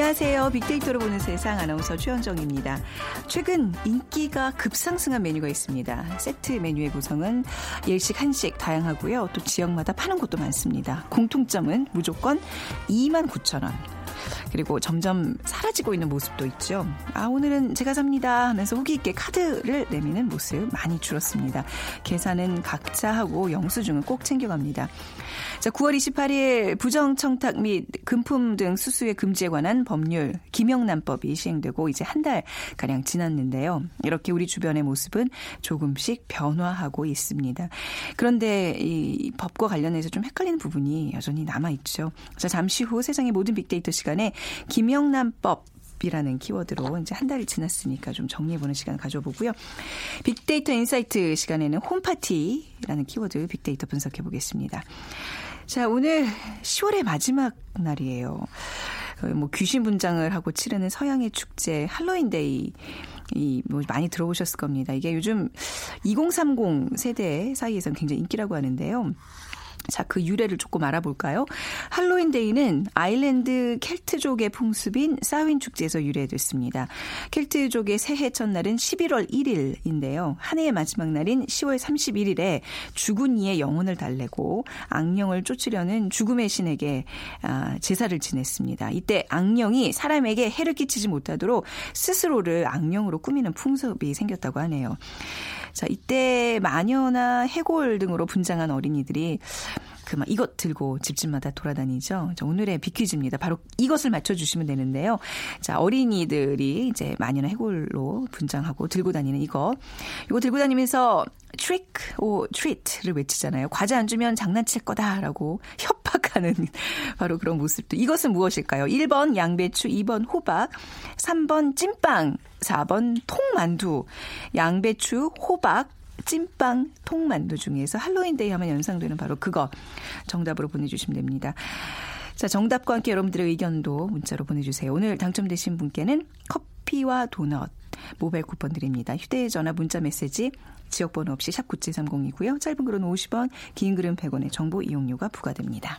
안녕하세요. 빅데이터로 보는 세상 아나운서 최현정입니다. 최근 인기가 급상승한 메뉴가 있습니다. 세트 메뉴의 구성은 일식, 한식 다양하고요. 또 지역마다 파는 곳도 많습니다. 공통점은 무조건 2만 9천 원. 그리고 점점 사라지고 있는 모습도 있죠. 아, 오늘은 제가 삽니다 하면서 후기 있게 카드를 내미는 모습 많이 줄었습니다. 계산은 각자 하고 영수증은 꼭 챙겨갑니다. 자, 9월 28일 부정청탁 및 금품 등 수수의 금지에 관한 법률 김영란법이 시행되고 이제 한 달 가량 지났는데요. 이렇게 우리 주변의 모습은 조금씩 변화하고 있습니다. 그런데 이 법과 관련해서 좀 헷갈리는 부분이 여전히 남아 있죠. 자, 잠시 후 세상의 모든 빅데이터 시간에 김영란법 이라는 키워드로 이제 한 달이 지났으니까 좀 정리해보는 시간 가져보고요. 빅데이터 insight 시간에는 홈파티라는 키워드 빅데이터 분석해 보겠습니다. 자, 오늘 10월의 마지막 날이에요. 뭐 귀신 분장을 하고 치르는 서양의 축제 할로윈데이 이뭐 많이 들어보셨을 겁니다. 이게 요즘 2030 세대 사이에서는 굉장히 인기라고 하는데요. 자, 그 유래를 조금 알아볼까요? 할로윈 데이는 아일랜드 켈트족의 풍습인 사윈 축제에서 유래됐습니다. 켈트족의 새해 첫날은 11월 1일인데요. 한 해의 마지막 날인 10월 31일에 죽은 이의 영혼을 달래고 악령을 쫓으려는 죽음의 신에게 아, 제사를 지냈습니다. 이때 악령이 사람에게 해를 끼치지 못하도록 스스로를 악령으로 꾸미는 풍습이 생겼다고 하네요. 자, 이때 마녀나 해골 등으로 분장한 어린이들이 그막 이것 들고 집집마다 돌아다니죠. 자, 오늘의 비퀴즈입니다. 바로 이것을 맞춰주시면 되는데요. 자, 어린이들이 이제 마녀나 해골로 분장하고 들고 다니는 이거. 이거 들고 다니면서 trick or treat를 외치잖아요. 과자 안 주면 장난칠 거다라고 협박하는 바로 그런 모습도. 이것은 무엇일까요? 1번 양배추, 2번 호박, 3번 찐빵, 4번 통만두, 양배추, 호박, 찐빵, 통만두 중에서 할로윈데이 하면 연상되는 바로 그거 정답으로 보내주시면 됩니다. 자, 정답과 함께 여러분들의 의견도 문자로 보내주세요. 오늘 당첨되신 분께는 커피와 도넛, 모바일 쿠폰 드립니다. 휴대전화 문자 메시지 지역번호 없이 샵 9730이고요. 짧은 글은 50원, 긴 글은 100원의 정보 이용료가 부과됩니다.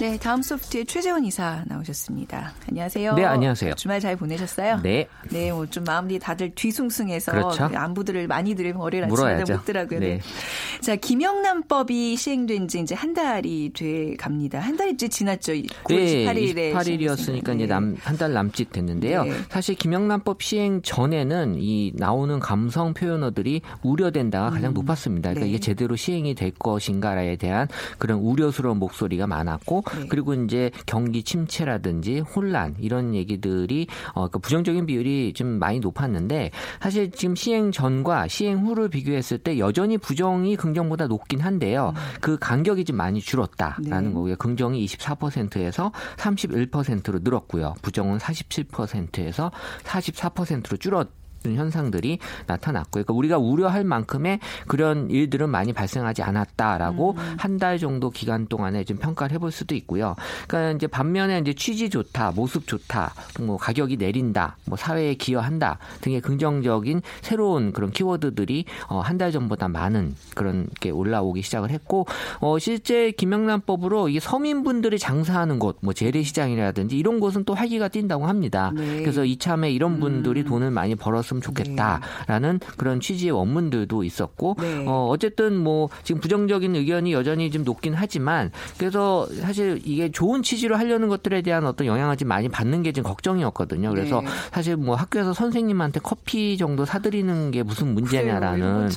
네, 다음 소프트의 최재원 이사 나오셨습니다. 안녕하세요. 네, 안녕하세요. 주말 잘 보내셨어요? 네. 네, 뭐 좀 마음이 다들 뒤숭숭해서 그렇죠. 안부들을 많이 들으면 월요일 물어야죠. 묻더라고요. 네. 자, 김영란법이 시행된 지 이제 한 달이 돼 갑니다. 한 달이 이제 지났죠. 9월 네, 28일에 28일이었으니까 이제 남, 한달 남짓 됐는데요. 네. 사실 김영란법 시행 전에는 이 나오는 감성 표현어들이 우려된다가 가장 높았습니다. 그러니까 네. 이게 제대로 시행이 될 것인가에 대한 그런 우려스러운 목소리가 많았고 네. 그리고 이제 경기 침체라든지 혼란 이런 얘기들이 어, 그 부정적인 비율이 좀 많이 높았는데 사실 지금 시행 전과 시행 후를 비교했을 때 여전히 부정이 긍정보다 높긴 한데요. 그 간격이 좀 많이 줄었다라는 네. 거고요. 긍정이 24%에서 31%로 늘었고요. 부정은 47%에서 44%로 줄었. 현상들이 나타났고요. 그러니까 우리가 우려할 만큼의 그런 일들은 많이 발생하지 않았다라고 한달 정도 기간 동안에 좀 평가를 해볼 수도 있고요. 그러니까 이제 반면에 이제 취지 좋다, 모습 좋다, 뭐 가격이 내린다, 뭐 사회에 기여한다 등의 긍정적인 새로운 그런 키워드들이 어, 한 달 전보다 많은 그런 게 올라오기 시작을 했고 어, 실제 김영란법으로 이게 서민분들이 장사하는 곳, 뭐 재래시장이라든지 이런 곳은 또 활기가 뛴다고 합니다. 네. 그래서 이참에 이런 분들이 돈을 많이 벌었 있었으면 좋겠다라는 그런 취지의 원문들도 있었고 네. 어 어쨌든 뭐 지금 부정적인 의견이 여전히 좀 높긴 하지만 그래서 사실 이게 좋은 취지로 하려는 것들에 대한 어떤 영향을 좀 많이 받는 게 지금 걱정이었거든요. 그래서 네. 사실 뭐 학교에서 선생님한테 커피 정도 사드리는 게 무슨 문제냐라는 그래요.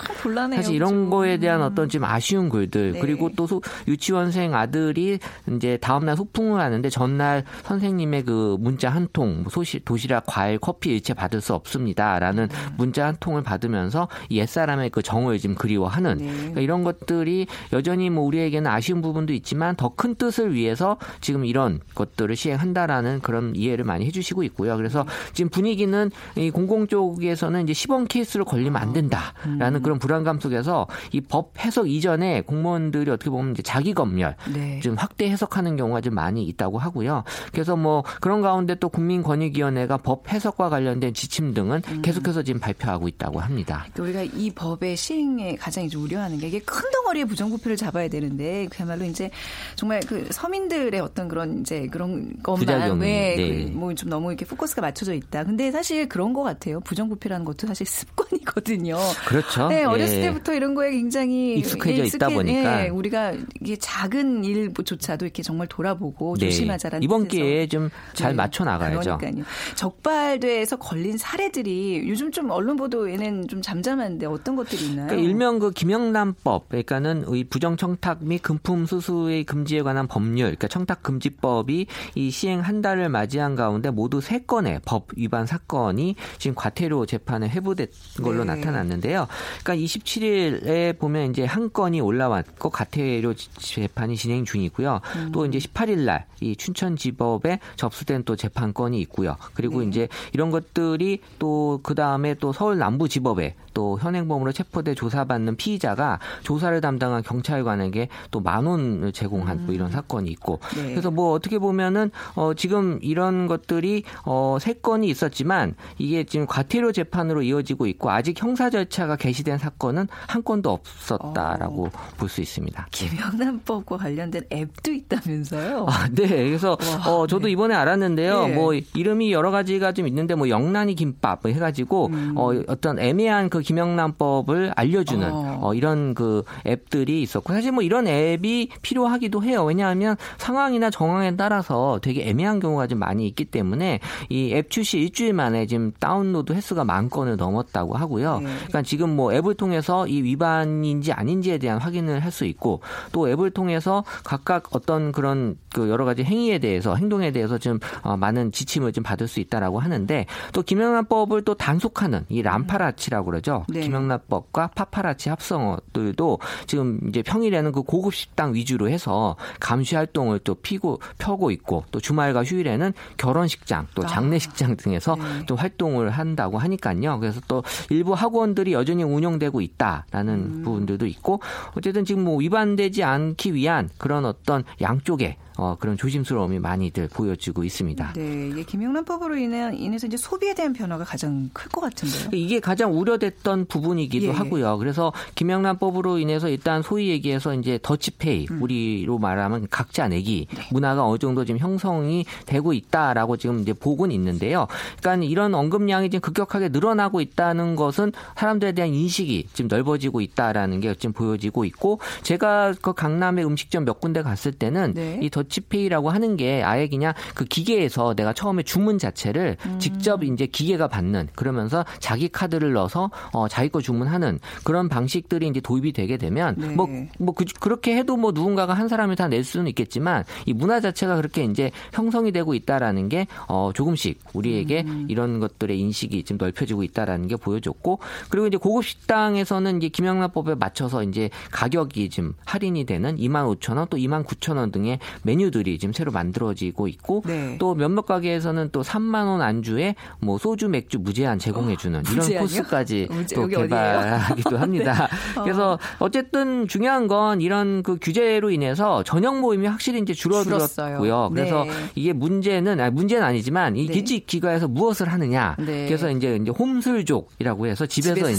사실 이런 그죠? 거에 대한 어떤 좀 아쉬운 글들 네. 그리고 또 소- 유치원생 아들이 이제 다음날 소풍을 하는데 전날 선생님의 그 문자 한 통 소시 도시락 과일 커피 일체 받을 수 없습니다 라는 음. 문자 한 통을 받으면서 이 옛사람의 그 정을 지금 그리워하는 네. 그러니까 이런 것들이 여전히 뭐 우리에게는 아쉬운 부분도 있지만 더 큰 뜻을 위해서 지금 이런 것들을 시행한다라는 그런 이해를 많이 해주시고 있고요. 그래서 지금 분위기는 이 공공 쪽에서는 이제 시범 케이스로 걸리면 안 된다라는 그런 불안감 속에서 이 법 해석 이전에 공무원들이 어떻게 보면 이제 자기 검열 네. 좀 확대 해석하는 경우가 좀 많이 있다고 하고요. 그래서 뭐 그런 가운데 또 국민권익위원회가 법 해석과 관련된 지침 등은 계속해서 지금 발표하고 있다고 합니다. 그러니까 우리가 이 법의 시행에 가장 이제 우려하는 게 이게 큰 덩어리의 부정부패를 잡아야 되는데 그야말로 이제 정말 그 서민들의 어떤 그런 이제 그런 것만 부작용이, 네. 왜뭐 좀 너무 이렇게 포커스가 맞춰져 있다. 근데 사실 그런 것 같아요. 부정부패라는 것도 사실 습관이거든요. 그렇죠. 네, 어렸을 예. 때부터 이런 거에 굉장히 익숙해져 있다 익숙해- 보니까. 예, 우리가 이게 작은 일조차도 이렇게 정말 돌아보고 네. 조심하자라는 이번. 기회에 좀잘 네, 맞춰 나가야죠. 그러니까요. 적발돼서 걸린 사례들이 요즘 좀 언론 보도에는 좀 잠잠한데 어떤 것들이 있나요? 그러니까 일명 그 김영란법, 그러니까는 이 부정 청탁 및 금품 수수의 금지에 관한 법률, 그러니까 청탁 금지법이 이 시행 한 달을 맞이한 가운데 모두 세 건의 법 위반 사건이 지금 과태료 재판에 회부된 걸로 네. 나타났는데요. 그러니까 27일에 보면 이제 한 건이 올라왔고 과태료 재판이 진행 중이고요. 음. 또 이제 18일 날 이 춘천지법에 접수된 또 재판건이 있고요. 그리고 네. 이제 이런 것들이 또그 다음에 또 서울 남부지법에 또 현행범으로 체포돼 조사받는 피의자가 조사를 담당한 경찰관에게 또 만 원을 제공한 또 이런 사건이 있고 네. 그래서 뭐 어떻게 보면은 어 지금 이런 것들이 어세 건이 있었지만 이게 지금 과태료 재판으로 이어지고 있고 아직 형사 절차가 개시된 사건은 한 건도 없었다라고 어. 볼수 있습니다. 김영란법과 관련된 앱도 있다면서요? 아, 네. 그래서 와, 어 저도 네. 이번에 알았는데요. 네. 뭐 이름이 여러 가지가 좀 있는데 뭐 영란이 김밥 해가지고 음. 어 어떤 애매한 그 김영란법을 알려주는 어. 어. 이런 그 앱들이 있었고 사실 뭐 이런 앱이 필요하기도 해요. 왜냐하면 상황이나 정황에 따라서 되게 애매한 경우가 좀 많이 있기 때문에 이 앱 출시 일주일 만에 지금 다운로드 횟수가 만 건을 넘었다고 하고요. 네. 그러니까 지금 뭐 앱을 통해서 이 위반인지 아닌지에 대한 확인을 할 수 있고 또 앱을 통해서 각각 어떤 그런 그 여러 가지 행위에 대해서 행동에 대해서 좀 어, 많은 지침을 좀 받을 수 있다라고 하는데 또 김영란법을 또 단속하는 이 람파라치라고 그러죠. 네. 김영란법과 파파라치 합성어들도 지금 이제 평일에는 그 고급 식당 위주로 해서 감시 활동을 또 피고 펴고 있고 또 주말과 휴일에는 결혼식장 또 장례식장 등에서 네. 또 활동을 한다고 하니까요. 그래서 또 일부 학원들이 여전히 운영되고 있다라는 음. 부분들도 있고 어쨌든 지금 뭐 위반되지 않기 위한 그런 어떤 양쪽에 어, 그런 조심스러움이 많이들 보여지고 있습니다. 네, 이게 김영란법으로 인해 인해서 이제 소비에 대한 변화가 가장 클 것 같은데요. 이게 가장 우려됐던 부분이기도 예. 하고요. 그래서 김영란법으로 인해서 일단 소위 얘기해서 이제 더치페이 음. 우리로 말하면 각자 내기 네. 문화가 어느 정도 지금 형성이 되고 있다라고 지금 이제 보고는 있는데요. 그러니까 이런 언급량이 지금 급격하게 늘어나고 있다는 것은 사람들에 대한 인식이 지금 넓어지고 있다라는 게 지금 보여지고 있고 제가 그 강남의 음식점 몇 군데 갔을 때는 네. 이 더치 페이라고 하는 게 아예 그냥 그 기계에서 내가 처음에 주문 자체를 음. 직접 이제 기계가 받는 그러면서 자기 카드를 넣어서 어 자기 거 주문하는 그런 방식들이 이제 도입이 되게 되면 네. 뭐뭐 그, 그렇게 해도 뭐 누군가가 한 사람이 다 낼 수는 있겠지만 이 문화 자체가 그렇게 이제 형성이 되고 있다라는 게 어 조금씩 우리에게 음. 이런 것들의 인식이 지금 넓혀지고 있다라는 게 보여줬고 그리고 이제 고급 식당에서는 이제 김영란법에 맞춰서 이제 가격이 지금 할인이 되는 2만 5천 원 또 2만 9천 원 등의 메뉴 들이 지금 새로 만들어지고 있고 네. 또 몇몇 가게에서는 또 3만 원 안주에 뭐 소주 맥주 무제한 제공해 주는 이런 무제한이요? 코스까지 무제- 또? 개발하기도 합니다. 어. 그래서 어쨌든 중요한 건 이런 그 규제로 인해서 저녁 모임이 확실히 이제 줄어들었고요. 그래서 네. 이게 문제는 아니 문제는 아니지만 이 네. 기지 기가에서 무엇을 하느냐. 네. 그래서 이제 이제 홈술족이라고 해서 집에서, 집에서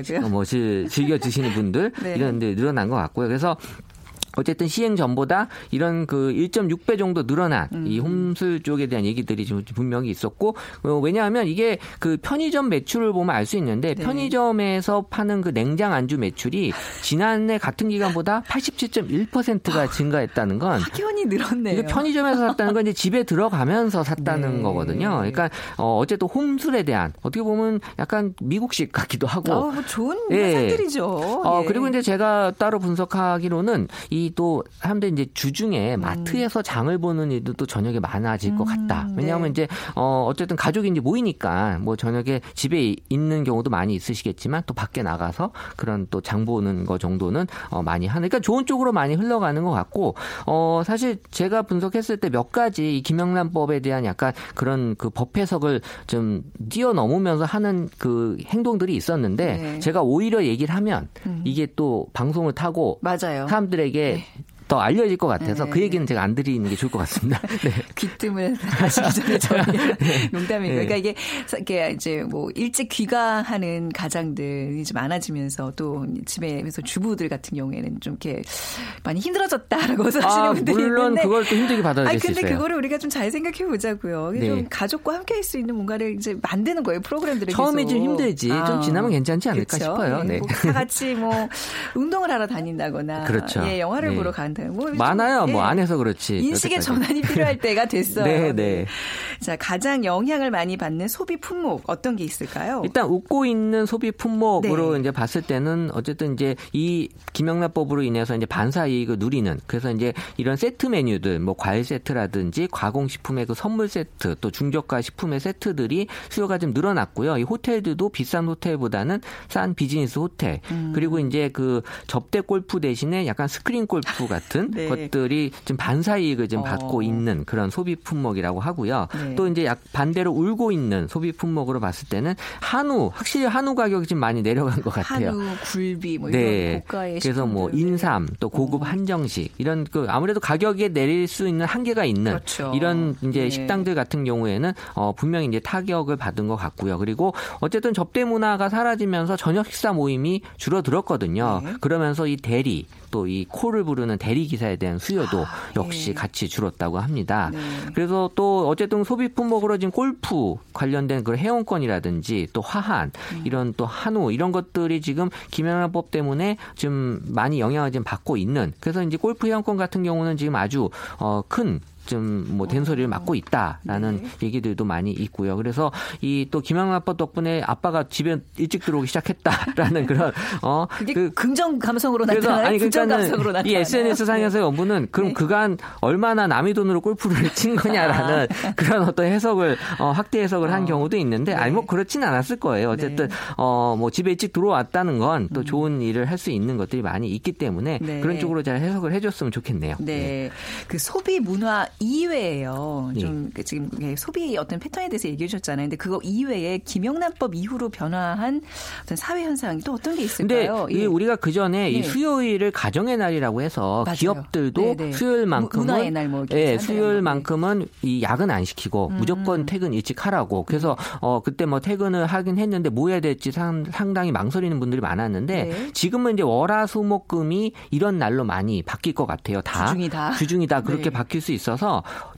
이제? 어, 뭐 즐- 즐겨 드시는 분들 네. 이런 데 늘어난 것 같고요. 그래서 어쨌든 시행 전보다 이런 그 1.6배 정도 늘어난 음. 이 홈술 쪽에 대한 얘기들이 지금 분명히 있었고 어, 왜냐하면 이게 그 편의점 매출을 보면 알 수 있는데 네. 편의점에서 파는 그 냉장 안주 매출이 지난해 같은 기간보다 87.1%가 증가했다는 건 확연히 늘었네요. 편의점에서 샀다는 건 이제 집에 들어가면서 샀다는 네. 거거든요. 그러니까 어, 어쨌든 홈술에 대한 어떻게 보면 약간 미국식 같기도 하고 어, 뭐 좋은 예. 회사들이죠. 어, 예. 그리고 이제 제가 따로 분석하기로는 이또 사람들이 이제 주중에 마트에서 장을 보는 일도 또 저녁에 많아질 것 같다. 음, 왜냐하면 네. 이제 어, 어쨌든 가족이 이제 모이니까 뭐 저녁에 집에 있는 경우도 많이 있으시겠지만 또 밖에 나가서 그런 또 장 보는 거 정도는 어, 많이 하는. 그러니까 좋은 쪽으로 많이 흘러가는 것 같고 어, 사실 제가 분석했을 때 몇 가지 이 김영란법에 대한 약간 그런 그 법 해석을 좀 뛰어넘으면서 하는 그 행동들이 있었는데 네. 제가 오히려 얘기를 하면 음. 이게 또 방송을 타고 맞아요. 사람들에게 did. 더 알려질 것 같아서 네. 그 얘기는 제가 안 드리는 게 좋을 것 같습니다. 네. 귀뜸을 하시기 전에 저희 농담이고 네. 그러니까 이게 이게 이제 뭐 일찍 귀가하는 가장들이 좀 많아지면서 또 집에서 주부들 같은 경우에는 좀 이렇게 많이 힘들어졌다라고 하시는 아, 분들이 물론 있는데 그걸 또 힘들게 받아들일 수 근데 있어요. 그거를 우리가 좀 잘 생각해 보자고요. 네. 좀 가족과 함께 할 수 있는 뭔가를 이제 만드는 거예요. 프로그램들을 처음에 계속. 좀 힘들지. 좀 아, 지나면 괜찮지 않을까 그쵸? 싶어요. 네. 네. 뭐 다 같이 뭐 운동을 하러 다닌다거나 그렇죠. 예, 영화를 네. 보러 간다. 뭐 좀, 많아요. 뭐 예. 안 해서 그렇지. 인식의 여태까지. 전환이 필요할 때가 됐어요. 네, 네. 자, 가장 영향을 많이 받는 소비 품목 어떤 게 있을까요? 일단 웃고 있는 소비 품목으로 네. 이제 봤을 때는 어쨌든 이제 이 김영란법으로 인해서 이제 반사 이익을 누리는 그래서 이제 이런 세트 메뉴들 뭐 과일 세트라든지 가공 식품의 그 선물 세트 또 중저가 식품의 세트들이 수요가 좀 늘어났고요. 이 호텔들도 비싼 호텔보다는 싼 비즈니스 호텔 음. 그리고 이제 그 접대 골프 대신에 약간 스크린 골프 같은 네. 것들이 좀 반사 이익을 좀 어. 받고 있는 그런 소비 품목이라고 하고요. 네. 또 이제 약 반대로 울고 있는 소비 품목으로 봤을 때는 한우 확실히 한우 가격이 좀 많이 내려간 것 같아요. 한우, 굴비 뭐 네. 이런 고가의 그래서 뭐. 인삼 또 고급 어. 한정식 이런 그 아무래도 가격에 내릴 수 있는 한계가 있는 그렇죠. 이런 이제 네. 식당들 같은 경우에는 어 분명히 이제 타격을 받은 것 같고요. 그리고 어쨌든 접대 문화가 사라지면서 저녁 식사 모임이 줄어들었거든요. 네. 그러면서 이 대리 또 이 코를 부르는 대리 기사에 대한 수요도 역시 예. 같이 줄었다고 합니다. 네. 그래서 또 어쨌든 소비 품목으로 지금 골프 관련된 그 회원권이라든지 또 화한 음. 이런 또 한우 이런 것들이 지금 김영란법 때문에 좀 많이 영향을 좀 받고 있는 그래서 이제 골프 회원권 같은 경우는 지금 아주 어 큰 좀뭐 된소리를 맡고 있다라는 네. 얘기들도 많이 있고요. 그래서 이 또 김영란법 덕분에 아빠가 집에 일찍 들어오기 시작했다라는 그런 어 그 긍정 감성으로 나타나요? 아니 부정 감성으로 나타나요? 이 SNS 상에서의 업무는 그럼 네. 그간 얼마나 남의 돈으로 골프를 친 거냐라는 그런 어떤 해석을 어, 확대 해석을 한 아. 어. 경우도 있는데 아니 뭐 그렇지는 않았을 거예요. 어쨌든 네. 어뭐 집에 일찍 들어왔다는 건 또 좋은 일을 할 수 있는 것들이 많이 있기 때문에 네. 그런 쪽으로 잘 해석을 해줬으면 좋겠네요. 네. 그 소비 문화 이외에요. 네. 좀그 지금 이게 소비 어떤 패턴에 대해서 얘기해 주셨잖아요. 근데 그거 이외에 김영란법 이후로 변화한 어떤 사회 현상이 또 어떤 게 근데 있을까요? 이 예. 우리가 그 전에 이 네. 수요일을 가정의 날이라고 해서 맞아요. 기업들도 네, 네. 수요일만큼은 문화의 날뭐 이렇게 예, 한다는 수요일만큼은 이 야근 안 시키고 음. 무조건 퇴근 일찍 하라고. 그래서 어 그때 뭐 퇴근을 하긴 했는데 뭐 해야 될지 상, 상당히 망설이는 분들이 많았는데 네. 지금은 이제 월화수목금이 이런 날로 많이 바뀔 것 같아요. 다 주중이다. 주중이다 그렇게 네. 바뀔 수 있어서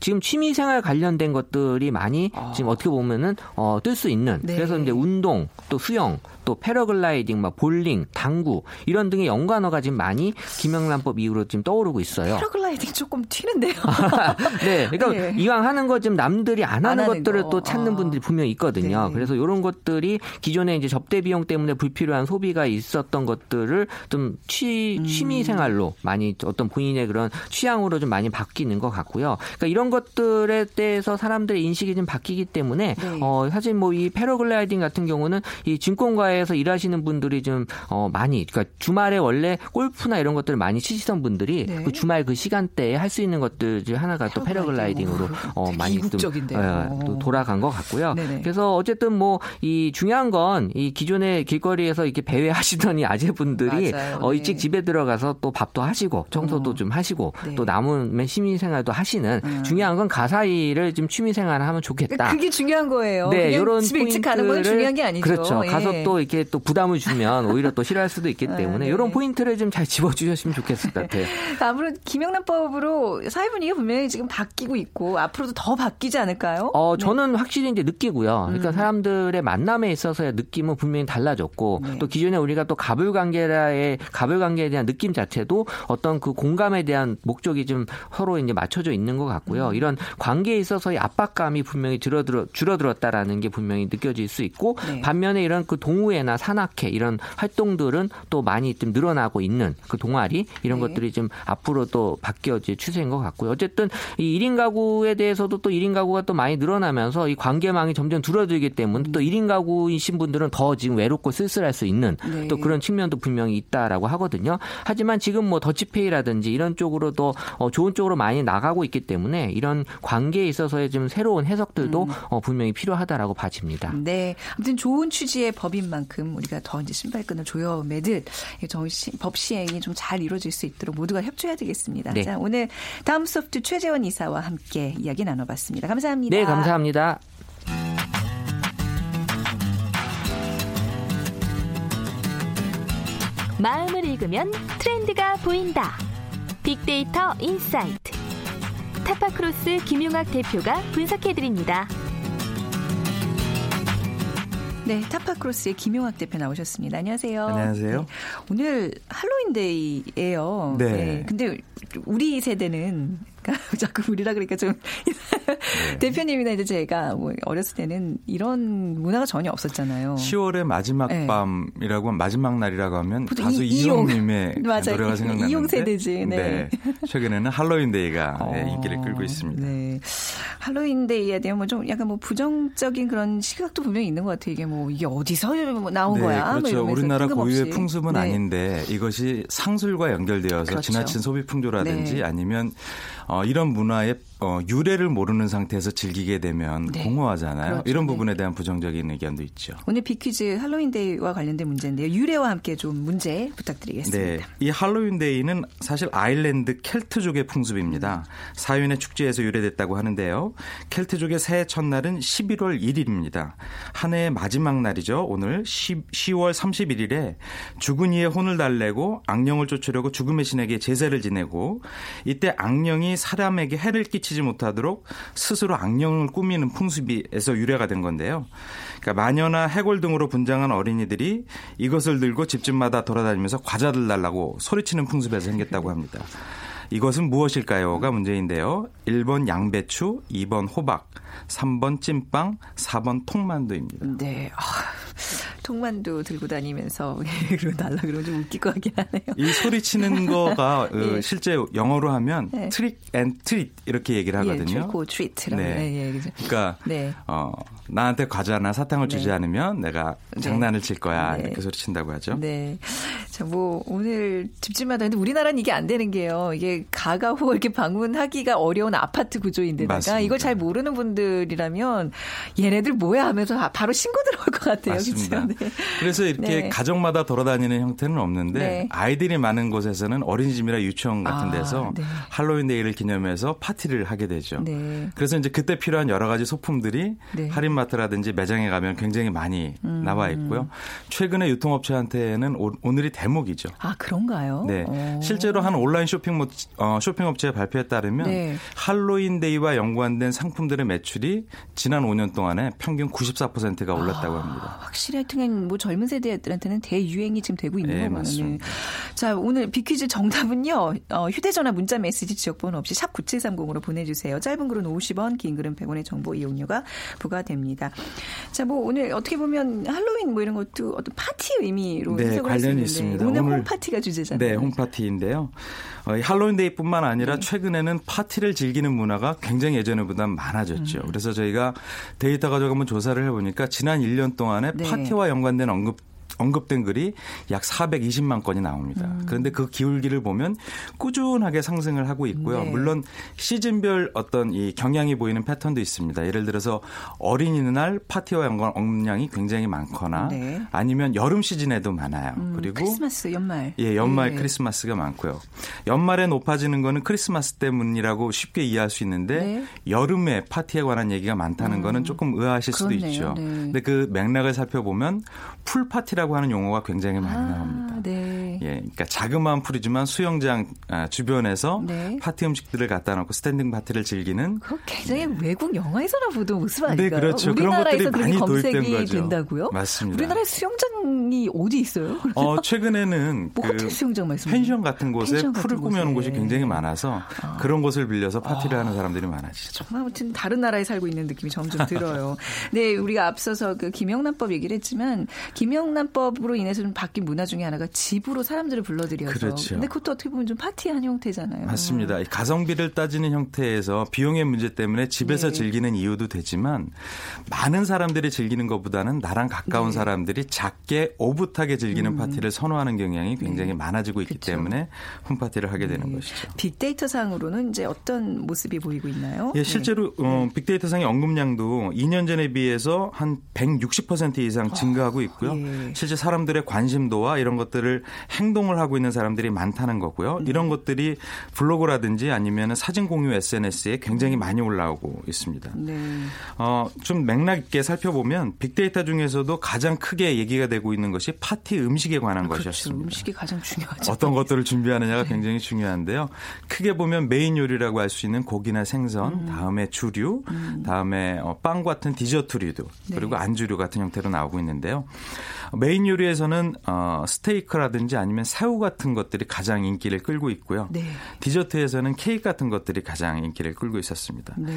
지금 취미 생활 관련된 것들이 많이 지금 어떻게 보면은 어, 뜰 수 있는 네. 그래서 이제 운동 또 수영 또 패러글라이딩, 막 볼링, 당구 이런 등의 연관어가 지금 많이 김영란법 이후로 지금 떠오르고 있어요. 패러글라이딩 조금 튀는데요. 네, 그러니까 네. 이왕 하는 거좀 남들이 안안 하는 하는 것들을 거. 또 찾는 아. 분들이 분명 히 있거든요. 네. 그래서 이런 것들이 기존에 이제 접대 비용 때문에 불필요한 소비가 있었던 것들을 좀 취, 음. 취미 생활로 많이 어떤 본인의 그런 취향으로 좀 많이 바뀌는 것 같고요. 그러니까 이런 것들에 대해서 사람들의 인식이 좀 바뀌기 때문에 네. 어, 사실 뭐 이 패러글라이딩 같은 경우는 이 증권가에서 일하시는 분들이 좀 어, 많이 그러니까 주말에 원래 골프나 이런 것들을 많이 치시던 분들이 네. 그 주말 그 시간대에 할 수 있는 것들 중 하나가 또 패러글라이딩. 패러글라이딩으로 오, 어, 되게 많이 좀, 이국적인데요. 어, 또 돌아간 것 같고요. 네네. 그래서 어쨌든 뭐 이 중요한 건 이 기존의 길거리에서 이렇게 배회 하시던 이 아재분들이 맞아요. 어, 네. 일찍 집에 들어가서 또 밥도 하시고 청소도 어. 좀 하시고 네. 또 남은 시민 생활도 하시는 하지는 음. 중요한 건 가사 일을 좀 취미 생활을 하면 좋겠다. 그게 중요한 거예요. 네, 이런 집에 일찍 가는 건 포인트를 중요한 게 아니죠. 그렇죠. 예. 가서 또 이렇게 또 부담을 주면 오히려 또 싫어할 수도 있기 아, 때문에 네. 이런 포인트를 좀 잘 집어주셨으면 좋겠을 것 같아요. 아무래도 김영란법으로 사회 분위기가 분명히 지금 바뀌고 있고 앞으로도 더 바뀌지 않을까요? 어, 네. 저는 확실히 이제 느끼고요. 그러니까 음. 사람들의 만남에 있어서의 느낌은 분명히 달라졌고 네. 또 기존에 우리가 또 가불 관계라의 가불 관계에 대한 느낌 자체도 어떤 그 공감에 대한 목적이 좀 서로 이제 맞춰져 있는 것 같고요. 음. 이런 관계에 있어서의 압박감이 분명히 줄어들어 줄어들었다라는 게 분명히 느껴질 수 있고 네. 반면에 이런 그 동호회나 산악회 이런 활동들은 또 많이 좀 늘어나고 있는 그 동아리 이런 네. 것들이 좀 앞으로 또 바뀌어질 추세인 것 같고요. 어쨌든 이 1인 가구에 대해서도 또 1인 가구가 또 많이 늘어나면서 이 관계망이 점점 줄어들기 때문에 또 1인 가구이신 분들은 더 지금 외롭고 쓸쓸할 수 있는 네. 또 그런 측면도 분명히 있다라고 하거든요. 하지만 지금 뭐 더치페이라든지 이런 쪽으로도 어, 좋은 쪽으로 많이 나가고 있기 때문에 이런 관계에 있어서의 좀 새로운 해석들도 어, 분명히 필요하다라고 봐집니다. 네. 아무튼 좋은 취지의 법인 만큼 우리가 더 이제 신발끈을 조여 매듯 저 시- 법 시행이 좀 잘 이루어질 수 있도록 모두가 협조해야 되겠습니다. 네. 자, 오늘 다음 소프트 최재원 이사와 함께 이야기 나눠봤습니다. 감사합니다. 네, 감사합니다. 마음을 읽으면 트렌드가 보인다. 빅데이터 insight. 타파크로스 김용학 대표가 분석해드립니다. 네, 타파크로스의 김용학 대표 나오셨습니다. 안녕하세요. 안녕하세요. 네, 오늘 할로윈데이예요. 네. 근데 우리 세대는 그러니까 자꾸 우리라 그러니까 좀 네. 대표님이나 이제 제가 뭐 어렸을 때는 이런 문화가 전혀 없었잖아요. 10월의 마지막 네. 밤이라고 하면 마지막 날이라고 하면 보통 가수 이- 이용. 이용님의 맞아요. 노래가 생각나는데 이용 세대지. 네. 최근에는 할로윈데이가 어, 네, 인기를 끌고 있습니다. 네. 할로윈데이에 대한 뭐 좀 약간 뭐 부정적인 그런 시각도 분명히 있는 것 같아요. 이게 뭐 이게 어디서 뭐 나온 네, 거야? 뭐 그렇죠. 이러면서 우리나라. 고유의 풍습은 네. 아닌데 이것이 상술과 연결되어서 그렇죠. 지나친 소비 풍조라든지 네. 아니면 어, 이런 문화의 어, 유래를 모르는 상태에서 즐기게 되면 네. 공허하잖아요. 그렇죠. 이런 네. 부분에 대한 부정적인 의견도 있죠. 오늘 비퀴즈 할로윈데이와 관련된 문제인데요. 유래와 함께 좀 문제 네, 부탁드리겠습니다. 이 할로윈데이는 사실 아일랜드 켈트족의 풍습입니다. 사윤의 축제에서 유래됐다고 하는데요. 켈트족의 새해 첫날은 11월 1일입니다. 한 해의 마지막 날이죠. 오늘 10, 10월 31일에 죽은 이의 혼을 달래고 악령을 쫓으려고 죽음의 신에게 제사를 지내고 이때 악령이 사람에게 해를 끼치지 못하도록 스스로 악령을 꾸미는 풍습에서 유래가 된 건데요. 그러니까 마녀나 해골 등으로 분장한 어린이들이 이것을 들고 집집마다 돌아다니면서 과자들 달라고 소리치는 풍습에서 생겼다고 합니다. 이것은 무엇일까요?가 문제인데요. 1번 양배추, 2번 호박, 3번 찐빵, 4번 통만두입니다. 네. 아, 통만두 들고 다니면서 그러고 달라 그러면 좀것 같긴 하네요. 이 소리치는 거가 어, 예. 실제 영어로 하면 네. trick and treat 이렇게 얘기를 하거든요. 예, trick or 트리트라고. 네. 네. 예, 그죠. 그러니까 네. 어, 나한테 과자나 사탕을 주지 네. 않으면 내가 네. 장난을 칠 거야 네. 이렇게 소리친다고 하죠. 네. 자, 뭐, 오늘 집집마다, 근데 우리나라는 이게 안 되는 게요. 이게 가가호 이렇게 방문하기가 어려운 아파트 구조인데다가. 이걸 잘 모르는 분들 이라면 얘네들 뭐야 하면서 바로 신고 들어올 것 같아요. 맞습니다. 네. 그래서 이렇게 네. 가정마다 돌아다니는 형태는 없는데 네. 아이들이 많은 곳에서는 어린이집이나 유치원 같은 아, 데서 네. 할로윈데이를 기념해서 파티를 하게 되죠. 네. 그래서 이제 그때 필요한 여러 가지 소품들이 네. 음. 할인마트라든지 매장에 가면 굉장히 많이 나와 있고요. 최근에 유통업체한테는 오, 오늘이 대목이죠. 아, 그런가요? 네. 오. 실제로 한 온라인 쇼핑, 모- 어, 쇼핑업체의 발표에 따르면 네. 할로윈데이와 연관된 상품들의 매출 이 지난 5년 동안에 평균 94%가 올랐다고 아, 합니다. 확실히 하여튼 뭐 젊은 세대들한테는 대유행이 지금 되고 있는 네, 거군요. 맞습니다. 자, 오늘 비퀴즈 정답은요. 어, 휴대전화 문자 메시지 지역번호 없이 샵 9730으로 보내주세요. 짧은 글은 50원, 긴 글은 100원의 정보 이용료가 부과됩니다. 자, 뭐 오늘 어떻게 보면 할로윈 뭐 이런 것도 어떤 파티 의미로 네, 관련이 있습니다. 오늘, 오늘- home party가 주제잖아요. 네, home party인데요. 어, 이 할로윈데이뿐만 아니라 네. 최근에는 파티를 즐기는 문화가 굉장히 예전보다 많아졌죠. 음. 그래서 저희가 데이터 가지고 한번 조사를 해보니까 지난 1년 동안에 네. 파티와 연관된 언급 언급된 글이 약 420만 건이 나옵니다. 음. 그런데 그 기울기를 보면 꾸준하게 상승을 하고 있고요. 네. 물론 시즌별 어떤 이 경향이 보이는 패턴도 있습니다. 예를 들어서 어린이날 파티와 연관 언급량이 굉장히 많거나 네. 아니면 여름 시즌에도 많아요. 음, 그리고 크리스마스 연말. 예, 연말 네. 크리스마스가 많고요. 연말에 높아지는 거는 크리스마스 때문이라고 쉽게 이해할 수 있는데 네. 여름에 파티에 관한 얘기가 많다는 거는 조금 의아하실 수도 그렇네요. 있죠. 네. 근데 그 맥락을 살펴보면 pool party라고 하는 용어가 굉장히 많이 아, 나옵니다. 네. 예, 그러니까 자그마한 풀이지만 수영장 아, 주변에서 네. 파티 음식들을 갖다 놓고 standing party를 즐기는 그거 굉장히 외국 영화에서나 보던 모습 아닌가요? 네, 그렇죠. 그런 우리나라에서 것들이 그렇게 많이 검색이 거죠. 된다고요? 맞습니다. 우리나라에 수영장이 어디 있어요? 어, 최근에는 뭐 호텔 수영장 말씀 펜션 같은 곳에 펜션 풀을 꾸며놓은. 곳이 굉장히 많아서 그런 곳을 빌려서 파티를 하는 사람들이 많아지죠. 정말 아무튼 다른 나라에 살고 있는 느낌이 점점 들어요. 네, 우리가 앞서서 그 김영란법 얘기를 했지만 김영란 법으로 인해서 좀 바뀐 문화 중에 하나가 집으로 사람들을 불러들여서. 그렇죠. 근데 그것도 어떻게 보면 좀 파티한 형태잖아요. 맞습니다. 이 가성비를 따지는 형태에서 비용의 문제 때문에 집에서 네. 즐기는 이유도 되지만 많은 사람들이 즐기는 것보다는 나랑 가까운 네. 사람들이 작게 오붓하게 즐기는 파티를 선호하는 경향이 굉장히 많아지고 있기 음. 그쵸. 때문에 홈파티를 하게 되는 네. 것이죠. 빅데이터 상으로는 이제 어떤 모습이 보이고 있나요? 예, 실제로 어, 빅데이터 상의 언급량도 2년 전에 비해서 한 160% 이상 증가하고 있고요. 예. 실제 사람들의 관심도와 이런 것들을 행동을 하고 있는 사람들이 많다는 거고요. 네. 이런 것들이 블로그라든지 아니면 사진 공유 SNS에 굉장히 많이 올라오고 있습니다. 네. 어, 좀 맥락 있게 살펴보면 빅데이터 중에서도 가장 크게 얘기가 되고 있는 것이 파티 음식에 관한 그렇죠. 것이었습니다. 음식이 가장 중요하죠. 어떤 것들을 준비하느냐가 네. 굉장히 중요한데요. 크게 보면 메인 요리라고 할 수 있는 고기나 생선, 음. 다음에 주류, 다음에 어, 빵 같은 디저트류도 네. 그리고 안주류 같은 형태로 나오고 있는데요. 메인 요리에서는 어, 스테이크라든지 아니면 새우 같은 것들이 가장 인기를 끌고 있고요. 네. 디저트에서는 케이크 같은 것들이 가장 인기를 끌고 있었습니다. 네.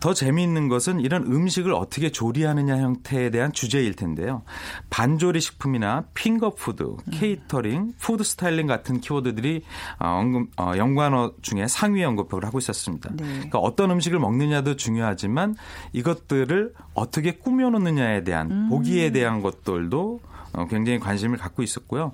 더 재미있는 것은 이런 음식을 어떻게 조리하느냐 형태에 대한 주제일 텐데요. 반조리 식품이나 finger food, catering, food styling 같은 키워드들이 어, 언급, 어, 연관어 중에 상위 언급을 하고 있었습니다. 네. 그러니까 어떤 음식을 먹느냐도 중요하지만 이것들을 어떻게 꾸며놓느냐에 대한 음. 보기에 대한 것들도 어, 굉장히 관심을 갖고 있었고요.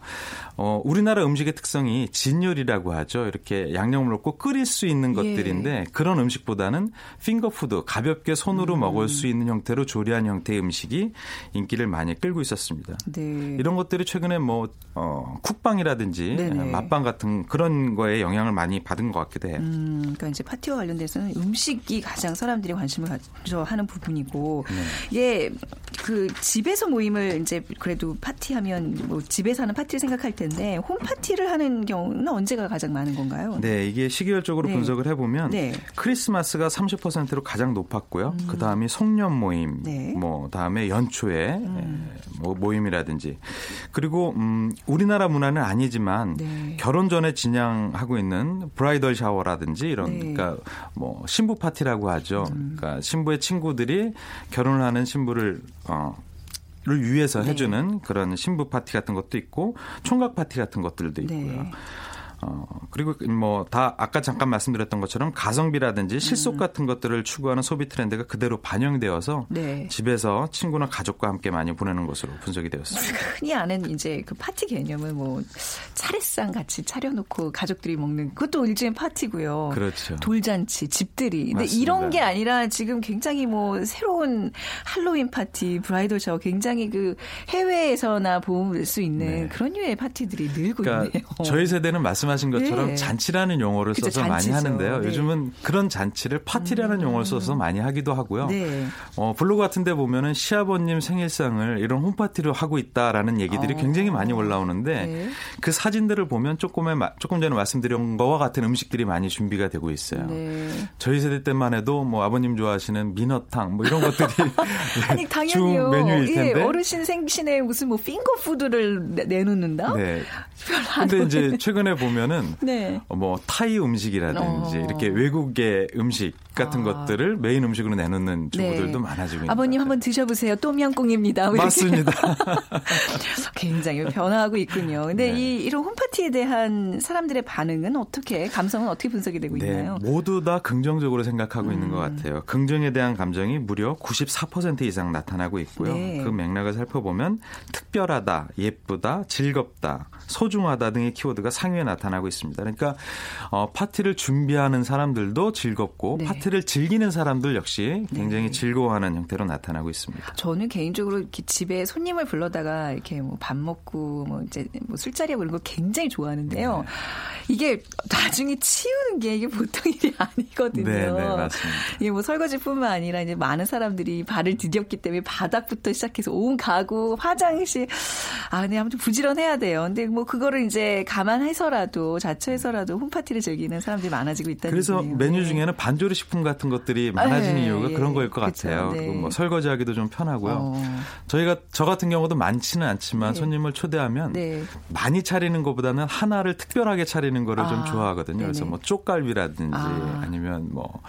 어, 우리나라 음식의 특성이 진요리라고 하죠. 이렇게 양념을 넣고 끓일 수 있는 예. 것들인데 그런 음식보다는 핑거푸드, 가볍게 손으로 음. 먹을 수 있는 형태로 조리한 형태의 음식이 인기를 많이 끌고 있었습니다. 네. 이런 것들이 최근에 뭐 어, 쿡방이라든지 네네. 맛방 같은 그런 거에 영향을 많이 받은 것 같기도 해요. 음, 그러니까 이제 파티와 관련돼서는 음식이 가장 사람들이 관심을 가져 하는 부분이고, 네. 예, 그 집에서 모임을 이제 그래도 파 티하면 뭐 집에서 하는 파티를 생각할 텐데 홈 파티를 하는 경우는 언제가 가장 많은 건가요? 네, 이게 시기열적으로 네. 분석을 해보면 네. 크리스마스가 30%로 가장 높았고요. 그 다음이 송년 모임, 음. 네. 음. 뭐 다음에 연초에 에, 뭐 모임이라든지 그리고 음, 우리나라 문화는 아니지만 네. 결혼 전에 진행하고 있는 브라이덜 샤워라든지 이런 네. 음. 그러니까 뭐 신부 파티라고 하죠. 그러니까 신부의 친구들이 결혼을 하는 신부를 어. 를 위해서 네. 해주는 그런 신부 파티 같은 것도 있고 총각 파티 같은 것들도 있고요. 네. 어, 그리고 뭐 다 아까 잠깐 말씀드렸던 것처럼 가성비라든지 실속 같은 것들을 추구하는 소비 트렌드가 그대로 반영되어서 네. 집에서 친구나 가족과 함께 많이 보내는 것으로 분석이 되었습니다. 흔히 아는 이제 그 파티 개념은 뭐 차례상 같이 차려놓고 가족들이 먹는 그것도 일종의 파티고요. 그렇죠. 돌잔치, 집들이. 근데 맞습니다. 이런 게 아니라 지금 굉장히 뭐 새로운 할로윈 파티, bridal shower 굉장히 그 해외에서나 볼 수 있는 네. 그런 류의 파티들이 늘고 그러니까 있네요. 저희 세대는 말씀 하신 것처럼 네. 잔치라는 용어를 그쵸, 써서 많이 잔치죠. 하는데요. 네. 음. 요즘은 그런 잔치를 파티라는 용어를 써서 많이 하기도 하고요. 네. 어, 블로그 같은 데 보면은 시아버님 생일상을 이런 home party로 하고 있다라는 얘기들이 어. 굉장히 많이 올라오는데 네. 그 사진들을 보면 조금의 마- 조금 전에 말씀드린 거와 같은 음식들이 많이 준비가 되고 있어요. 네. 저희 세대 때만 해도 뭐 아버님 좋아하시는 민어탕 뭐 이런 것들이 아니 당연히요. 주 메뉴일 예, 텐데. 어르신 생신에 무슨 뭐 핑거푸드를 내- 내놓는다? 네. 근데 이제. 최근에 보면 은 네. 뭐 타이 음식이라든지 어. 이렇게 외국의 음식 같은 아. 것들을 메인 음식으로 내놓는 주부들도 네. 많아지고 있는 아버님 것 한번 드셔보세요. 똠양꿍입니다. 맞습니다. 굉장히 변화하고 있군요. 근데 네. 이 이런 홈파티에 대한 사람들의 반응은 어떻게 감성은 어떻게 분석이 되고 네, 있나요? 모두 다 긍정적으로 생각하고 있는 것 음. 같아요. 긍정에 대한 감정이 무려 94% 이상 나타나고 있고요. 네. 그 맥락을 살펴보면 특별하다, 예쁘다, 즐겁다, 소중하다 등의 키워드가 상위에 나타나고 있습니다. 그러니까 어, 파티를 준비하는 사람들도 즐겁고 네. 파티 를 즐기는 사람들 역시 굉장히 즐거워하는 형태로 나타나고 있습니다. 저는 개인적으로 이렇게 집에 손님을 불러다가 이렇게 뭐 밥 먹고 뭐 이제 뭐 술자리하고 이런 거 굉장히 좋아하는데요. 네. 이게 나중에 치우는 게 이게 보통 일이 아니거든요. 네, 네, 맞습니다. 이게 뭐 설거지뿐만 아니라 이제 많은 사람들이 발을 디뎠기 때문에 바닥부터 시작해서 온 가구, 화장실 아, 근데 아무튼 부지런해야 돼요. 근데 뭐 그거를 이제 감안해서라도 자처해서라도 홈파티를 즐기는 사람들이 많아지고 있다는 그래서. 메뉴 네. 중에는 반조리 식품 같은 것들이 많아지는 네, 이유가 예, 그런 거일 것 그쵸, 같아요. 네. 그리고 뭐 설거지하기도 좀 편하고요. 어. 저희가 저 같은 경우도 많지는 않지만 네. 손님을 초대하면 네. 많이 차리는 것보다는 하나를 특별하게 차리는 거를 좀 아, 좋아하거든요. 그래서 네네. 뭐 쪽갈비라든지 아. 아니면 뭐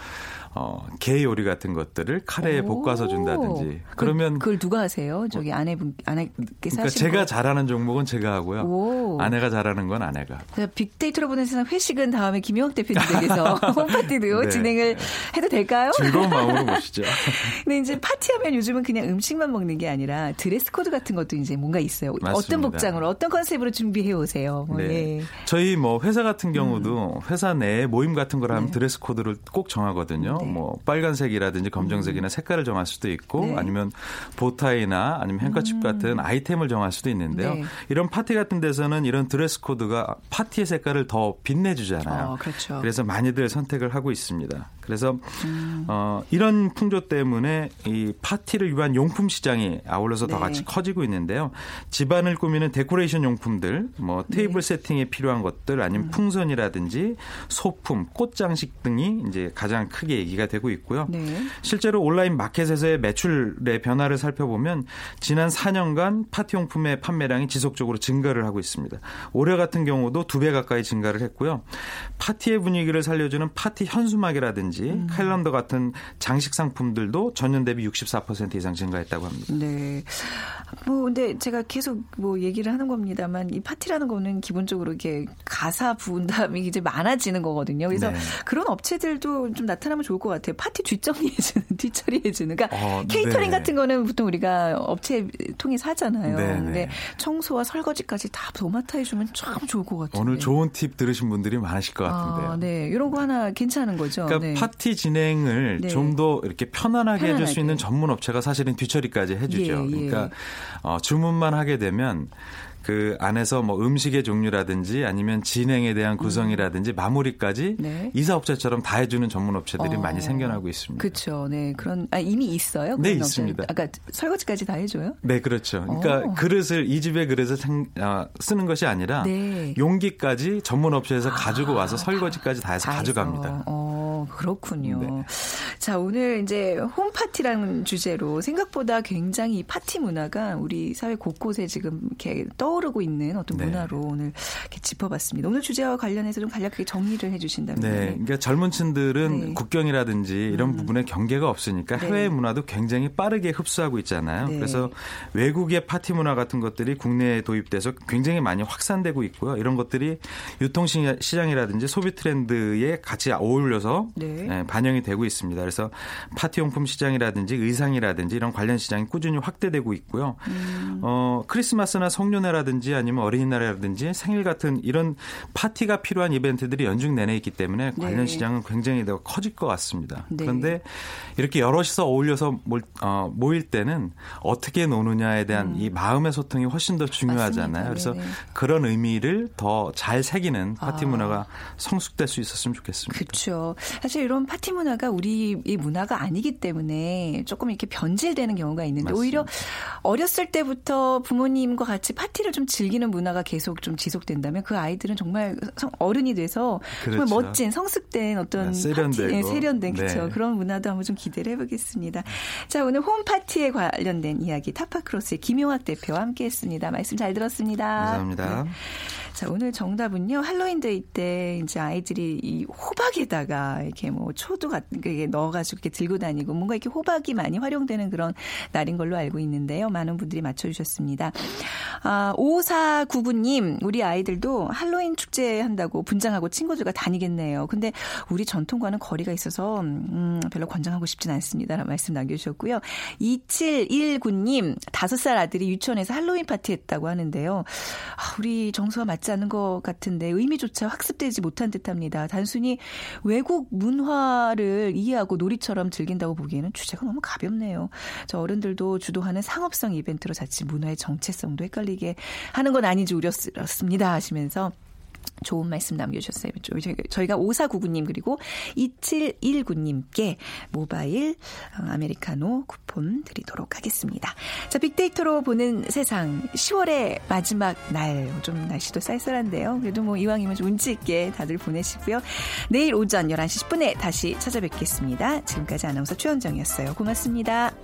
어, 게 요리 같은 것들을 카레에 오. 볶아서 준다든지 그- 그러면 그 걸 누가 하세요? 저기 아내분 아내께서 그러니까 제가 거. 잘하는 종목은 제가 하고요. 오. 아내가 잘하는 건 아내가. 자, 빅데이터로 보는 세상 회식은 다음에 김용학 대표님께서 home party도 네. 진행을 해도 될까요? 즐거운 마음으로 모시죠. 근데 이제 파티하면 요즘은 그냥 음식만 먹는 게 아니라 dress code 같은 것도 이제 뭔가 있어요. 어떤 맞습니다. 복장으로 어떤 컨셉으로 준비해 오세요. 뭐, 네. 예. 저희 뭐 회사 같은 경우도 회사 내에 모임 같은 걸 하면 네. dress code를 꼭 정하거든요. 네. 뭐 빨간색이라든지 검정색이나 색깔을 정할 수도 있고 네. 아니면 보타이나 아니면 handkerchief 같은 아이템을 정할 수도 있는데요. 네. 이런 파티 같은 데서는 이런 dress code가 파티의 색깔을 더 빛내주잖아요. 어, 그렇죠. 그래서 많이들 선택을 하고 있습니다. 그래서 음. 어, 이런 풍조 때문에 이 파티를 위한 용품 시장이 아울러서 더 네. 같이 커지고 있는데요. 집안을 꾸미는 데코레이션 용품들, 뭐 네. 테이블 세팅에 필요한 것들, 음. 아니면 풍선이라든지 소품, 꽃 장식 등이 이제 가장 크게 얘기가 되고 있고요. 네. 실제로 온라인 마켓에서의 매출의 변화를 살펴보면 지난 4년간 파티 용품의 판매량이 지속적으로 증가를 하고 있습니다. 올해 같은 경우도 두 배 가까이 증가를 했고요. 파티의 분위기를 살려주는 파티 현수막이라든지 음. garland 같은 장식 상품들도 전년 대비 64% 이상 증가했다고 합니다. 네. 뭐 근데 제가 계속 뭐 얘기를 하는 겁니다만 이 파티라는 거는 기본적으로 이게 가사 부은 다음에 이제 많아지는 거거든요. 그래서 네. 그런 업체들도 좀 나타나면 좋을 것 같아요. 파티 뒷정리해주는, 뒷처리해주는. 그러니까 어, 케이터링 네. 같은 거는 보통 우리가 업체 통해서 하잖아요. 네, 네. 근데 청소와 설거지까지 다 도맡아 해주면 참 좋을 것 같아요. 오늘 좋은 팁 들으신 분들이 많으실 것 같은데요. 아, 네. 이런 거 하나 괜찮은 거죠. 그러니까 네. 파티 진행을 네. 좀더 이렇게 편안하게, 해줄 편안하게. 수 있는 전문 업체가 사실은 뒤처리까지 해주죠. 예, 예. 그러니까 어, 주문만 하게 되면 그 안에서 뭐 음식의 종류라든지 아니면 진행에 대한 구성이라든지 마무리까지 음. 네. 이사업체처럼 다 해주는 전문 업체들이 어, 많이 생겨나고 있습니다. 그렇죠. 네. 그런, 아, 이미 있어요? 네, 업체? 있습니다. 아까 설거지까지 다 해줘요? 네, 그렇죠. 그러니까 어. 그릇을 이 집의 그릇을 생, 아, 쓰는 것이 아니라 네. 용기까지 전문 업체에서 가지고 와서 설거지까지 다 해서 다 가져갑니다. 해서. 어, 그렇군요. 네. 자, 오늘 이제 홈파티라는 주제로 생각보다 굉장히 이 파티 문화가 우리 사회 곳곳에 지금 이렇게 떠 오르고 있는 어떤 네. 문화로 오늘 이렇게 짚어봤습니다. 오늘 주제와 관련해서 좀 간략하게 정리를 해주신다면. 네, 그러니까 젊은 층들은 네. 국경이라든지 이런 부분에 경계가 없으니까 네. 해외 문화도 굉장히 빠르게 흡수하고 있잖아요. 네. 그래서 외국의 파티 문화 같은 것들이 국내에 도입돼서 굉장히 많이 확산되고 있고요. 이런 것들이 유통시장이라든지 소비 트렌드에 같이 어울려서 네. 예, 반영이 되고 있습니다. 그래서 파티용품 시장이라든지 의상이라든지 이런 관련 시장이 꾸준히 확대되고 있고요. 음. 어, 크리스마스나 성년회라 든지 아니면 어린이날이라든지 생일 같은 이런 파티가 필요한 이벤트들이 연중 내내 있기 때문에 관련 네. 시장은 굉장히 더 커질 것 같습니다. 네. 그런데 이렇게 여럿이서 어울려서 몰, 어, 모일 때는 어떻게 노느냐에 대한 이 마음의 소통이 훨씬 더 중요하잖아요. 음. 맞습니다. 그래서 네네. 그런 의미를 더 잘 새기는 파티 아. 문화가 성숙될 수 있었으면 좋겠습니다. 그렇죠. 사실 이런 파티 문화가 우리의 문화가 아니기 때문에 조금 이렇게 변질되는 경우가 있는데 맞습니다. 오히려 어렸을 때부터 부모님과 같이 파티를 좀 즐기는 문화가 계속 좀 지속된다면 그 아이들은 정말 성- 어른이 돼서 그렇죠. 정말 멋진 성숙된 어떤 아, 파티, 세련되고. 네, 세련된 그렇죠. 네. 그런 문화도 한번 좀 기대를 해보겠습니다. 자 오늘 home party에 관련된 이야기 타파크로스의 김용학 대표와 함께했습니다. 말씀 잘 들었습니다. 감사합니다. 네. 자, 오늘 정답은요. 할로윈데이 때 이제 아이들이 이 호박에다가 이렇게 뭐 초도 같은 게 넣어가지고 이렇게 들고 다니고 뭔가 이렇게 호박이 많이 활용되는 그런 날인 걸로 알고 있는데요. 많은 분들이 맞춰주셨습니다. 아, 5499님, 우리 아이들도 할로윈 축제 한다고 분장하고 친구들과 다니겠네요. 근데 우리 전통과는 거리가 있어서, 음, 별로 권장하고 싶진 않습니다. 라는 말씀 남겨주셨고요. 2719님, 5살 아들이 유치원에서 할로윈 파티 했다고 하는데요. 아, 우리 정서와 맞지 않는 것 같은데 의미조차 학습되지 못한 듯 합니다. 단순히 외국 문화를 이해하고 놀이처럼 즐긴다고 보기에는 주제가 너무 가볍네요. 저 어른들도 주도하는 상업성 이벤트로 자칫 문화의 정체성도 헷갈리게 하는 건 아닌지 우려스럽습니다 하시면서 좋은 말씀 남겨주셨어요. 저희가 5499님 그리고 2719님께 모바일 어, 아메리카노 쿠폰 드리도록 하겠습니다. 자, 빅데이터로 보는 세상 10월의 마지막 날. 좀 날씨도 쌀쌀한데요. 그래도 뭐 이왕이면 좀 운치 있게 다들 보내시고요. 내일 오전 11시 10분에 다시 찾아뵙겠습니다. 지금까지 아나운서 최원정이었어요. 고맙습니다.